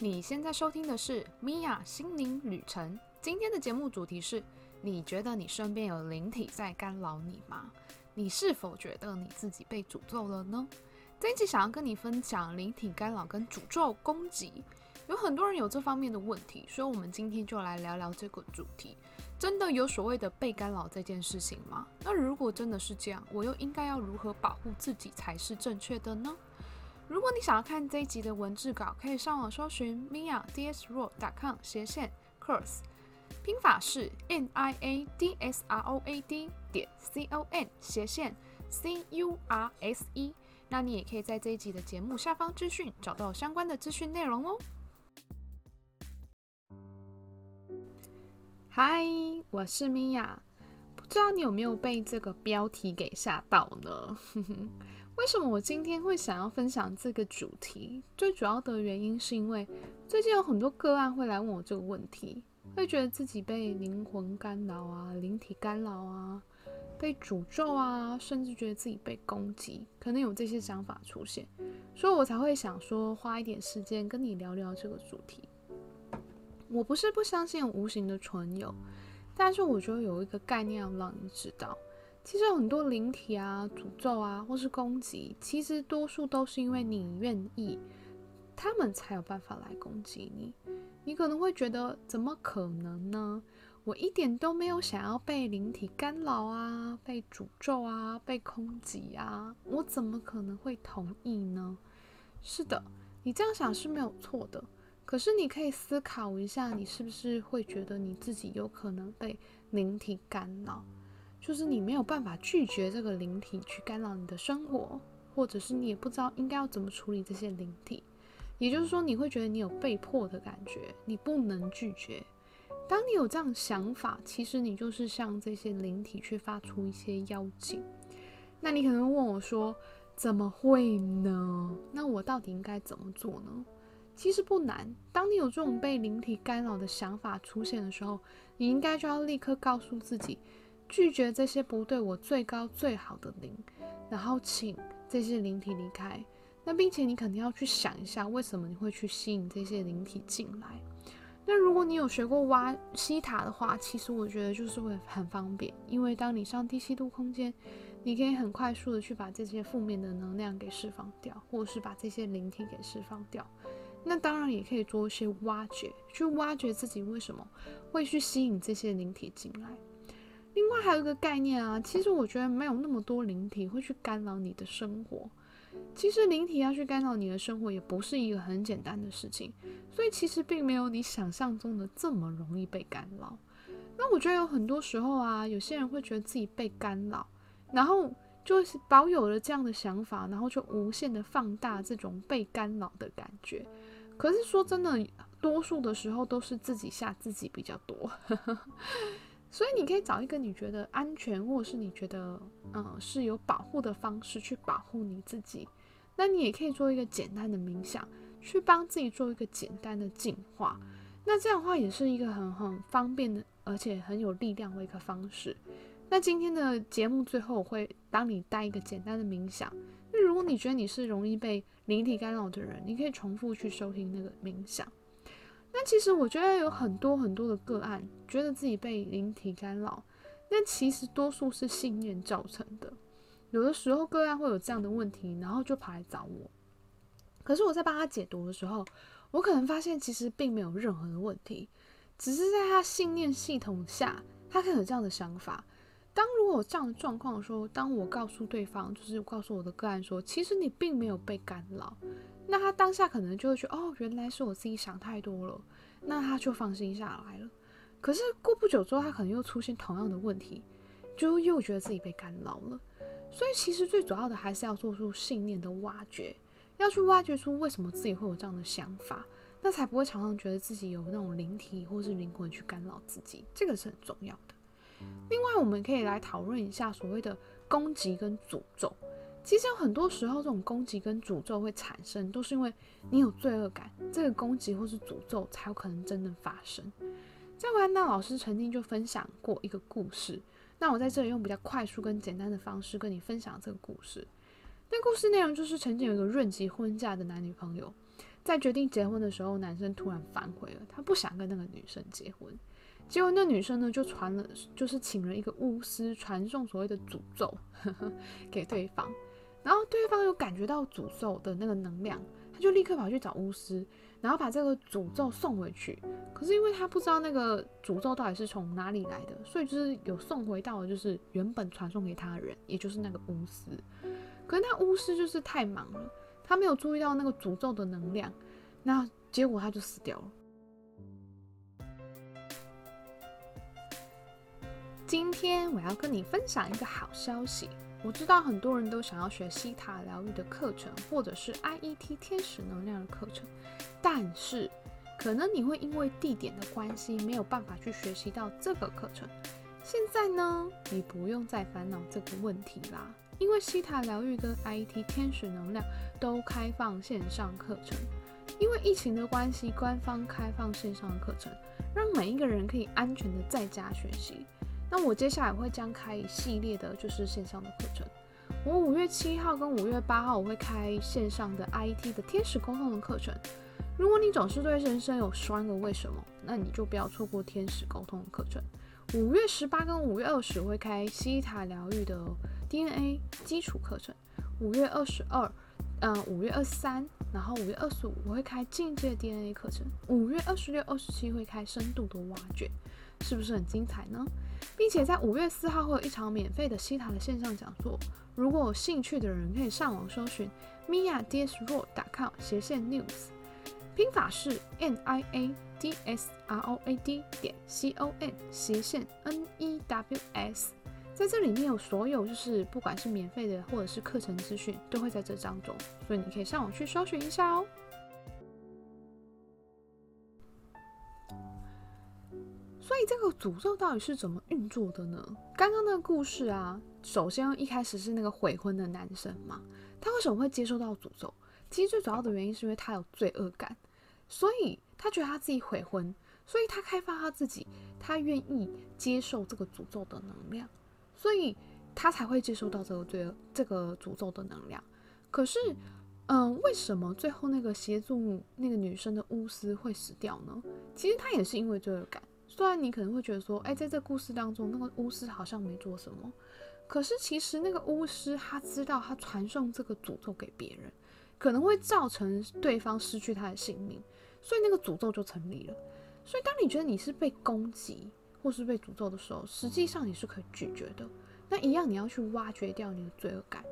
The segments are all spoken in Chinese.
你现在收听的是米娅心灵旅程。今天的节目主题是：你觉得你身边有灵体在干扰你吗？你是否觉得你自己被诅咒了呢？这一集想要跟你分享灵体干扰跟诅咒攻击。有很多人有这方面的问题，所以我们今天就来聊聊这个主题。真的有所谓的被干扰这件事情吗？那如果真的是这样，我又应该要如何保护自己才是正确的呢？如果你想要看这一集的文字稿，可以上网搜寻 mia dsroad.com 斜线 curse，拼法是 n i a d s r o a d 点 c o n 斜线 c u r s e。那你也可以在这一集的节目下方资讯找到相关的资讯内容哦。嗨，我是米娅，不知道你有没有被这个标题给吓到呢？为什么我今天会想要分享这个主题？最主要的原因是因为最近有很多个案会来问我这个问题，会觉得自己被灵魂干扰啊、灵体干扰啊、被诅咒啊，甚至觉得自己被攻击，可能有这些想法出现，所以我才会想说花一点时间跟你聊聊这个主题。我不是不相信无形的存有，但是我觉得有一个概念要让你知道。其实很多灵体啊、诅咒啊，或是攻击，其实多数都是因为你愿意，他们才有办法来攻击你。你可能会觉得，怎么可能呢？我一点都没有想要被灵体干扰啊、被诅咒啊、被攻击啊，我怎么可能会同意呢？是的，你这样想是没有错的。可是你可以思考一下，你是不是会觉得你自己有可能被灵体干扰？就是你没有办法拒绝这个灵体去干扰你的生活，或者是你也不知道应该要怎么处理这些灵体。也就是说，你会觉得你有被迫的感觉，你不能拒绝。当你有这样想法，其实你就是向这些灵体去发出一些邀请。那你可能问我说：“怎么会呢？那我到底应该怎么做呢？”其实不难。当你有这种被灵体干扰的想法出现的时候，你应该就要立刻告诉自己。拒绝这些不对我最高最好的灵，然后请这些灵体离开。那并且你肯定要去想一下，为什么你会去吸引这些灵体进来？那如果你有学过挖西塔的话，其实我觉得就是会很方便，因为当你上低吸度空间，你可以很快速的去把这些负面的能量给释放掉，或者是把这些灵体给释放掉。那当然也可以做一些挖掘，去挖掘自己为什么会去吸引这些灵体进来。另外还有一个概念啊，其实我觉得没有那么多灵体会去干扰你的生活。其实灵体要去干扰你的生活，也不是一个很简单的事情。所以其实并没有你想象中的这么容易被干扰。那我觉得有很多时候啊，有些人会觉得自己被干扰，然后就是保有了这样的想法，然后就无限的放大这种被干扰的感觉。可是说真的，多数的时候都是自己吓自己比较多。所以你可以找一个你觉得安全，或者是你觉得嗯是有保护的方式去保护你自己。那你也可以做一个简单的冥想，去帮自己做一个简单的净化。那这样的话也是一个很很方便的，而且很有力量的一个方式。那今天的节目最后我会帮你带一个简单的冥想。那如果你觉得你是容易被灵体干扰的人，你可以重复去收听那个冥想。那其实我觉得有很多很多的个案，觉得自己被灵体干扰，那其实多数是信念造成的。有的时候个案会有这样的问题，然后就跑来找我。可是我在帮他解读的时候，我可能发现其实并没有任何的问题，只是在他信念系统下，他可能有这样的想法。当如果有这样的状况的时候，当我告诉对方，就是告诉我的个案说，其实你并没有被干扰。那他当下可能就会觉得，哦，原来是我自己想太多了，那他就放心下来了。可是过不久之后，他可能又出现同样的问题，就又觉得自己被干扰了。所以其实最主要的还是要做出信念的挖掘，要去挖掘出为什么自己会有这样的想法，那才不会常常觉得自己有那种灵体或是灵魂去干扰自己，这个是很重要的。另外，我们可以来讨论一下所谓的攻击跟诅咒。其实有很多时候，这种攻击跟诅咒会产生，都是因为你有罪恶感，这个攻击或是诅咒才有可能真的发生。在维安娜老师曾经就分享过一个故事，那我在这里用比较快速跟简单的方式跟你分享这个故事。那故事内容就是曾经有一个润及婚嫁的男女朋友，在决定结婚的时候，男生突然反悔了，他不想跟那个女生结婚。结果那女生呢，就传了，就是请了一个巫师传送所谓的诅咒呵呵 给对方，然后对方有感觉到诅咒的那个能量，他就立刻跑去找巫师，然后把这个诅咒送回去。可是因为他不知道那个诅咒到底是从哪里来的，所以就是有送回到就是原本传送给他的人，也就是那个巫师。可是那巫师就是太忙了，他没有注意到那个诅咒的能量，那结果他就死掉了。今天我要跟你分享一个好消息。我知道很多人都想要学西塔疗愈的课程，或者是 IET 天使能量的课程，但是可能你会因为地点的关系没有办法去学习到这个课程。现在呢，你不用再烦恼这个问题啦，因为西塔疗愈跟 IET 天使能量都开放线上课程。因为疫情的关系，官方开放线上的课程，让每一个人可以安全的在家学习。那我接下来会将开一系列的，就是线上的课程。我五月七号跟五月八号我会开线上的 IT 的天使沟通的课程。如果你总是对人生有十万个为什么，那你就不要错过天使沟通的课程。五月十八跟五月二十会开西塔疗愈的 DNA 基础课程。五月二十二，嗯，五月二十三，然后五月二十五我会开进阶 DNA 课程。五月二十六、二十七会开深度的挖掘，是不是很精彩呢？并且在五月四号会有一场免费的西塔的线上讲座，如果有兴趣的人可以上网搜寻 mia dsroad.com 斜线 news，拼法是 n i a d s r o a d 点 c o n 斜线 n e w s，在这里面有所有就是不管是免费的或者是课程资讯都会在这当中，所以你可以上网去搜寻一下哦。这个诅咒到底是怎么运作的呢？刚刚那个故事啊，首先一开始是那个悔婚的男生嘛，他为什么会接受到诅咒？其实最主要的原因是因为他有罪恶感，所以他觉得他自己悔婚，所以他开发他自己，他愿意接受这个诅咒的能量，所以他才会接受到这个罪恶这个诅咒的能量。可是，嗯，为什么最后那个协助那个女生的巫师会死掉呢？其实他也是因为罪恶感。虽然你可能会觉得说，哎，在这故事当中，那个巫师好像没做什么，可是其实那个巫师他知道，他传送这个诅咒给别人，可能会造成对方失去他的性命，所以那个诅咒就成立了。所以当你觉得你是被攻击或是被诅咒的时候，实际上你是可以拒绝的。那一样，你要去挖掘掉你的罪恶感。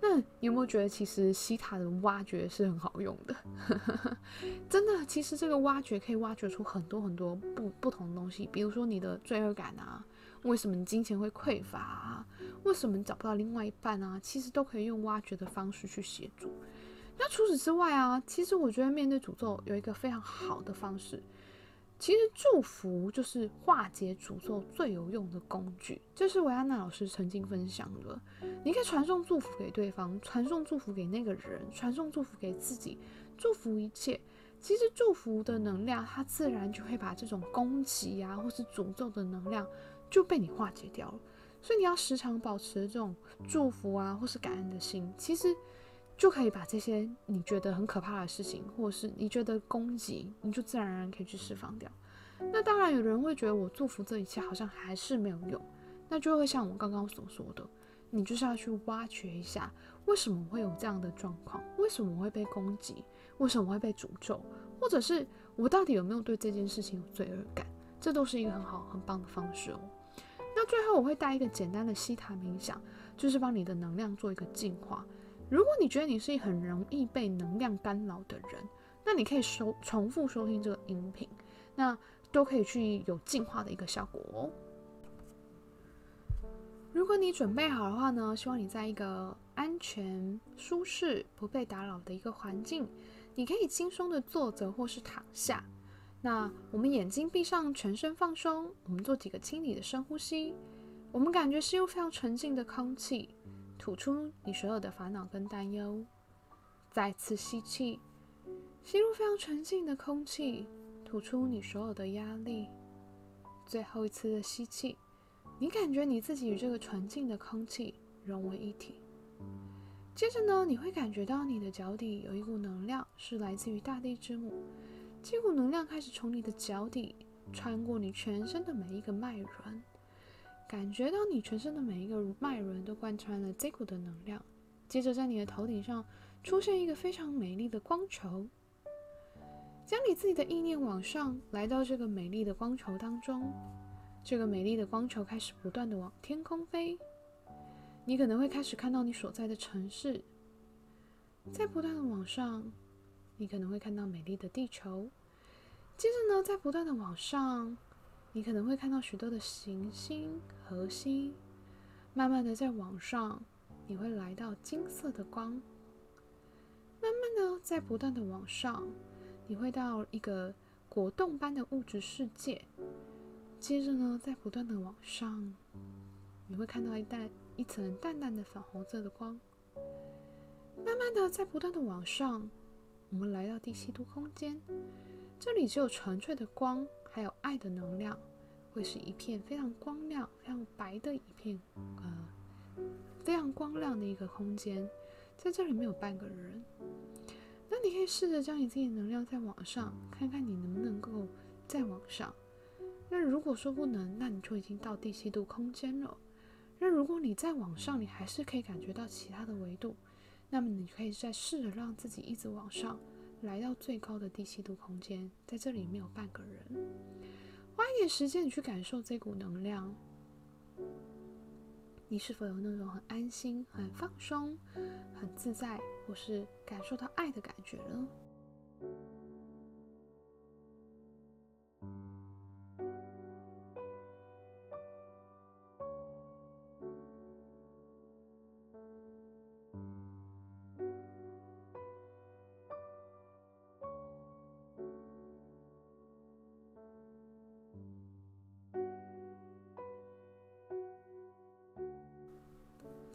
那你有没有觉得，其实西塔的挖掘是很好用的？真的，其实这个挖掘可以挖掘出很多很多不不同的东西，比如说你的罪恶感啊，为什么你金钱会匮乏啊，为什么你找不到另外一半啊，其实都可以用挖掘的方式去协助。那除此之外啊，其实我觉得面对诅咒有一个非常好的方式。其实祝福就是化解诅咒最有用的工具，这是维安娜老师曾经分享的。你可以传送祝福给对方，传送祝福给那个人，传送祝福给自己，祝福一切。其实祝福的能量，它自然就会把这种攻击啊，或是诅咒的能量就被你化解掉了。所以你要时常保持这种祝福啊，或是感恩的心。其实。就可以把这些你觉得很可怕的事情，或者是你觉得攻击，你就自然而然可以去释放掉。那当然，有人会觉得我祝福这一切好像还是没有用，那就会像我刚刚所说的，你就是要去挖掘一下，为什么会有这样的状况？为什么我会被攻击？为什么会被诅咒？或者是我到底有没有对这件事情有罪恶感？这都是一个很好很棒的方式哦。那最后我会带一个简单的西塔冥想，就是帮你的能量做一个净化。如果你觉得你是很容易被能量干扰的人，那你可以收重复收听这个音频，那都可以去有净化的一个效果哦。如果你准备好的话呢，希望你在一个安全、舒适、不被打扰的一个环境，你可以轻松的坐着或是躺下。那我们眼睛闭上，全身放松，我们做几个清理的深呼吸，我们感觉是用非常纯净的空气。吐出你所有的烦恼跟担忧，再次吸气，吸入非常纯净的空气，吐出你所有的压力。最后一次的吸气，你感觉你自己与这个纯净的空气融为一体。接着呢，你会感觉到你的脚底有一股能量，是来自于大地之母。这股能量开始从你的脚底穿过你全身的每一个脉轮，感觉到你全身的每一个脉轮都贯穿了这股的能量。接着，在你的头顶上出现一个非常美丽的光球，将你自己的意念往上，来到这个美丽的光球当中。这个美丽的光球开始不断的往天空飞。你可能会开始看到你所在的城市，在不断的往上，你可能会看到美丽的地球。接着呢，在不断的往上，你可能会看到许多的行星、核星。慢慢的在往上，你会来到金色的光。慢慢的在不断的往上，你会到一个果冻般的物质世界。接着呢，在不断的往上，你会看到一淡。一层淡淡的粉红色的光，慢慢的在不断的往上，我们来到第七度空间，这里只有纯粹的光，还有爱的能量，会是一片非常光亮、非常白的一片，呃，非常光亮的一个空间，在这里没有半个人。那你可以试着将你自己的能量再往上，看看你能不能够再往上。那如果说不能，那你就已经到第七度空间了。那如果你再往上，你还是可以感觉到其他的维度，那么你可以再试着让自己一直往上，来到最高的第七度空间，在这里没有半个人，花一点时间你去感受这股能量，你是否有那种很安心、很放松、很自在，或是感受到爱的感觉呢？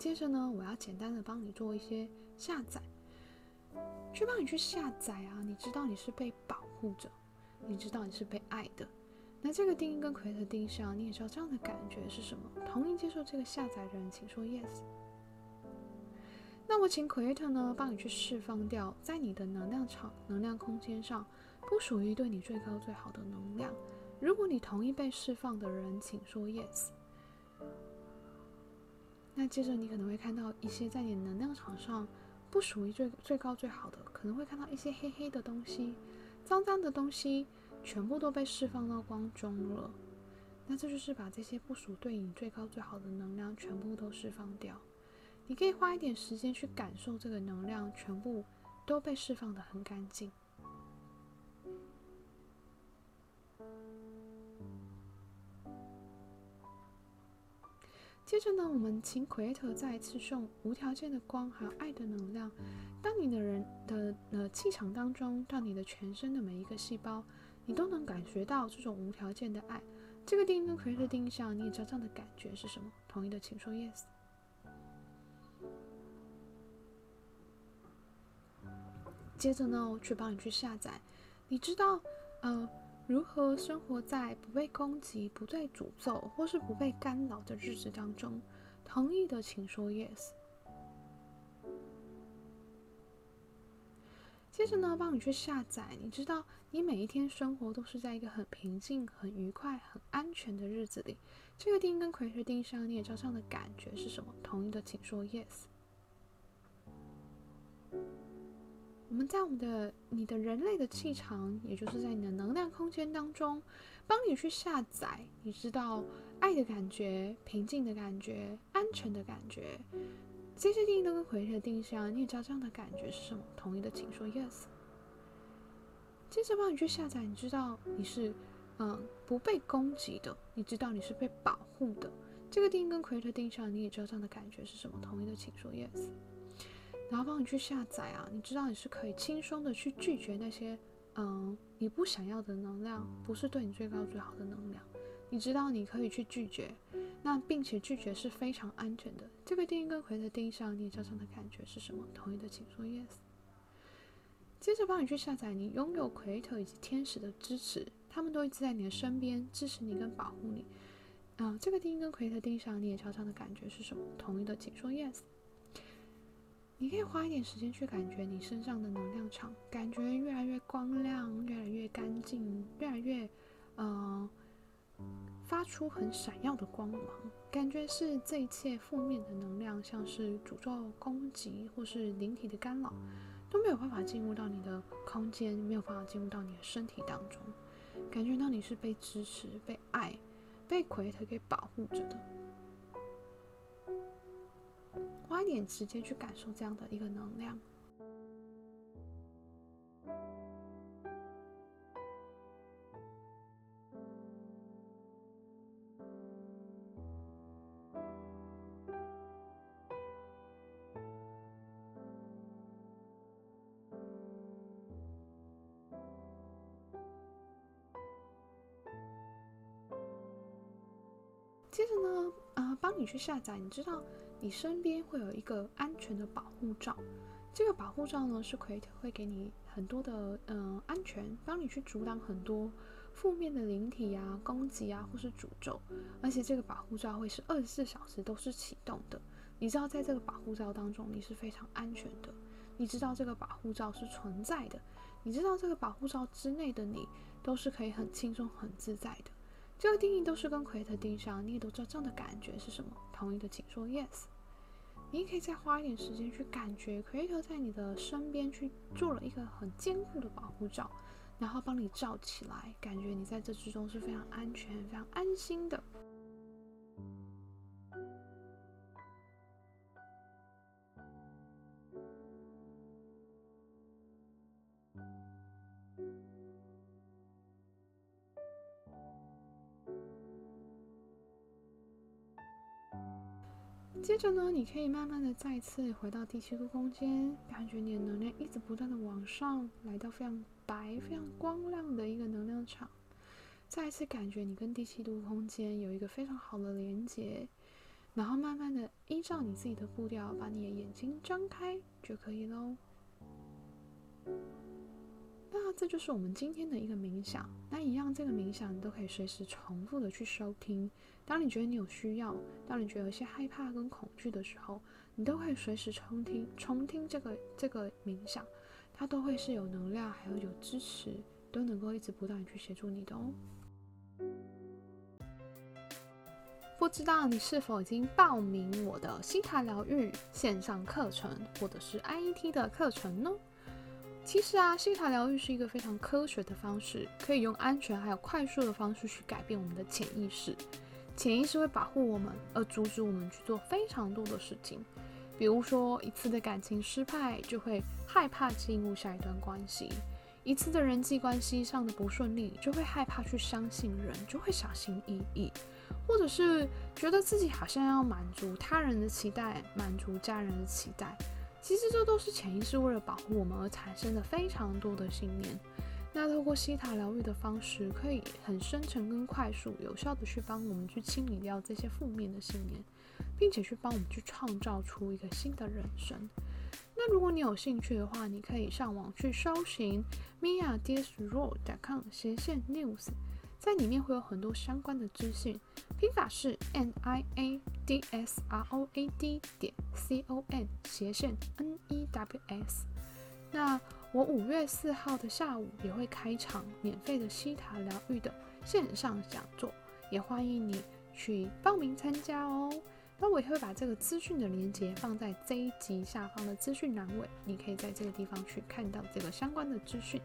接着呢，我要简单的帮你做一些下载，去帮你去下载啊。你知道你是被保护着，你知道你是被爱的。那这个定义跟奎特定义上，你也知道这样的感觉是什么？同意接受这个下载的人，请说 yes。那我请奎特呢，帮你去释放掉在你的能量场、能量空间上不属于对你最高最好的能量。如果你同意被释放的人，请说 yes。那接着你可能会看到一些在你能量场上不属于最最高最好的，可能会看到一些黑黑的东西、脏脏的东西，全部都被释放到光中了。那这就是把这些不属对你最高最好的能量全部都释放掉。你可以花一点时间去感受这个能量全部都被释放的很干净。接着呢，我们请 Creator 再一次送无条件的光还有爱的能量，到你的人的呃气场当中，到你的全身的每一个细胞，你都能感觉到这种无条件的爱。这个定义跟 Creator 定义上，你也知道这样的感觉是什么？同意的请说 Yes。接着呢，我去帮你去下载，你知道，呃。如何生活在不被攻击、不被诅咒或是不被干扰的日子当中？同意的请说 yes。接着呢，帮你去下载。你知道，你每一天生活都是在一个很平静、很愉快、很安全的日子里。这个定跟奎学定上，你也照上的感觉是什么？同意的请说 yes。我们在我们的你的人类的气场，也就是在你的能量空间当中，帮你去下载，你知道爱的感觉、平静的感觉、安全的感觉，这些定义都跟回的定义上，你也知道这样的感觉是什么？同意的请说 yes。接着帮你去下载，你知道你是嗯不被攻击的，你知道你是被保护的，这个定义跟奎特定义上，你也知道这样的感觉是什么？同意的请说 yes。然后帮你去下载啊，你知道你是可以轻松的去拒绝那些，嗯，你不想要的能量，不是对你最高最好的能量。你知道你可以去拒绝，那并且拒绝是非常安全的。这个定义跟回的定义上，你造成的感觉是什么？同意的请说 yes。接着帮你去下载，你拥有奎特以及天使的支持，他们都一直在你的身边支持你跟保护你。啊，这个定义跟奎特定义上，你也超常的感觉是什么？同意的请说 yes。你可以花一点时间去感觉你身上的能量场，感觉越来越光亮，越来越干净，越来越，呃，发出很闪耀的光芒。感觉是这一切负面的能量，像是诅咒、攻击或是灵体的干扰，都没有办法进入到你的空间，没有办法进入到你的身体当中。感觉到你是被支持、被爱、被奎特给保护着的。点时间去感受这样的一个能量。接着呢，啊，帮你去下载，你知道。你身边会有一个安全的保护罩，这个保护罩呢是 Create 会给你很多的嗯安全，帮你去阻挡很多负面的灵体啊、攻击啊或是诅咒，而且这个保护罩会是二十四小时都是启动的。你知道在这个保护罩当中你是非常安全的，你知道这个保护罩是存在的，你知道这个保护罩之内的你都是可以很轻松很自在的。这个定义都是跟奎特定上，你也都知道这样的感觉是什么？同意的请说 Yes。你可以再花一点时间去感觉奎特在你的身边去做了一个很坚固的保护罩，然后帮你罩起来，感觉你在这之中是非常安全、非常安心的。接着呢，你可以慢慢的再次回到第七度空间，感觉你的能量一直不断的往上，来到非常白、非常光亮的一个能量场。再一次感觉你跟第七度空间有一个非常好的连接，然后慢慢的依照你自己的步调，把你的眼睛张开就可以喽。那这就是我们今天的一个冥想。那一样，这个冥想你都可以随时重复的去收听。当你觉得你有需要，当你觉得有些害怕跟恐惧的时候，你都可以随时重听、重听这个这个冥想，它都会是有能量，还有有支持，都能够一直不断去协助你的哦。不知道你是否已经报名我的西塔疗愈线上课程，或者是 IET 的课程呢？其实啊，西塔疗愈是一个非常科学的方式，可以用安全还有快速的方式去改变我们的潜意识。潜意识会保护我们，而阻止我们去做非常多的事情。比如说，一次的感情失败就会害怕进入下一段关系；一次的人际关系上的不顺利就会害怕去相信人，就会小心翼翼；或者是觉得自己好像要满足他人的期待，满足家人的期待。其实这都是潜意识为了保护我们而产生的非常多的信念。那透过西塔疗愈的方式，可以很深层跟快速、有效的去帮我们去清理掉这些负面的信念，并且去帮我们去创造出一个新的人生。那如果你有兴趣的话，你可以上网去搜寻 miadsroad.com 斜线 news。在里面会有很多相关的资讯，拼法是 n i a d s r o a d 点 c o n 斜线 n e w s。那我五月四号的下午也会开场免费的西塔疗愈的线上讲座，也欢迎你去报名参加哦。那我也会把这个资讯的链接放在这一集下方的资讯栏位，你可以在这个地方去看到这个相关的资讯。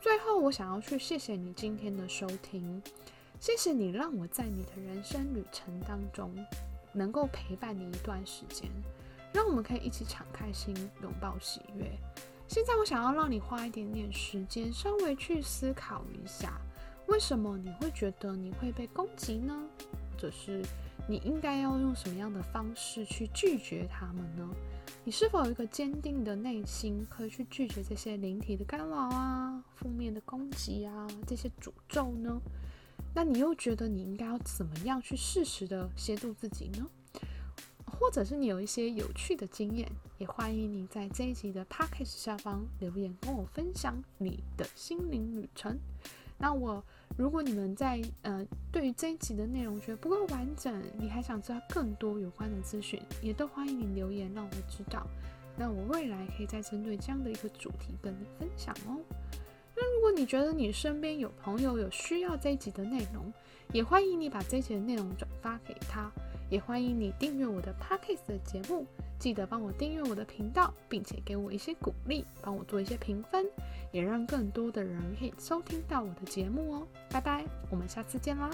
最后，我想要去谢谢你今天的收听，谢谢你让我在你的人生旅程当中能够陪伴你一段时间，让我们可以一起敞开心，拥抱喜悦。现在，我想要让你花一点点时间，稍微去思考一下，为什么你会觉得你会被攻击呢？或者是你应该要用什么样的方式去拒绝他们呢？你是否有一个坚定的内心，可以去拒绝这些灵体的干扰啊、负面的攻击啊、这些诅咒呢？那你又觉得你应该要怎么样去适时的协助自己呢？或者是你有一些有趣的经验，也欢迎你在这一集的 p o c k e 下方留言，跟我分享你的心灵旅程。那我。如果你们在呃对于这一集的内容觉得不够完整，你还想知道更多有关的资讯，也都欢迎你留言让我知道。那我未来可以再针对这样的一个主题跟你分享哦。那如果你觉得你身边有朋友有需要这一集的内容，也欢迎你把这一集的内容转发给他，也欢迎你订阅我的 Podcast 的节目，记得帮我订阅我的频道，并且给我一些鼓励，帮我做一些评分，也让更多的人可以收听到我的节目哦。拜拜，我们下次见啦。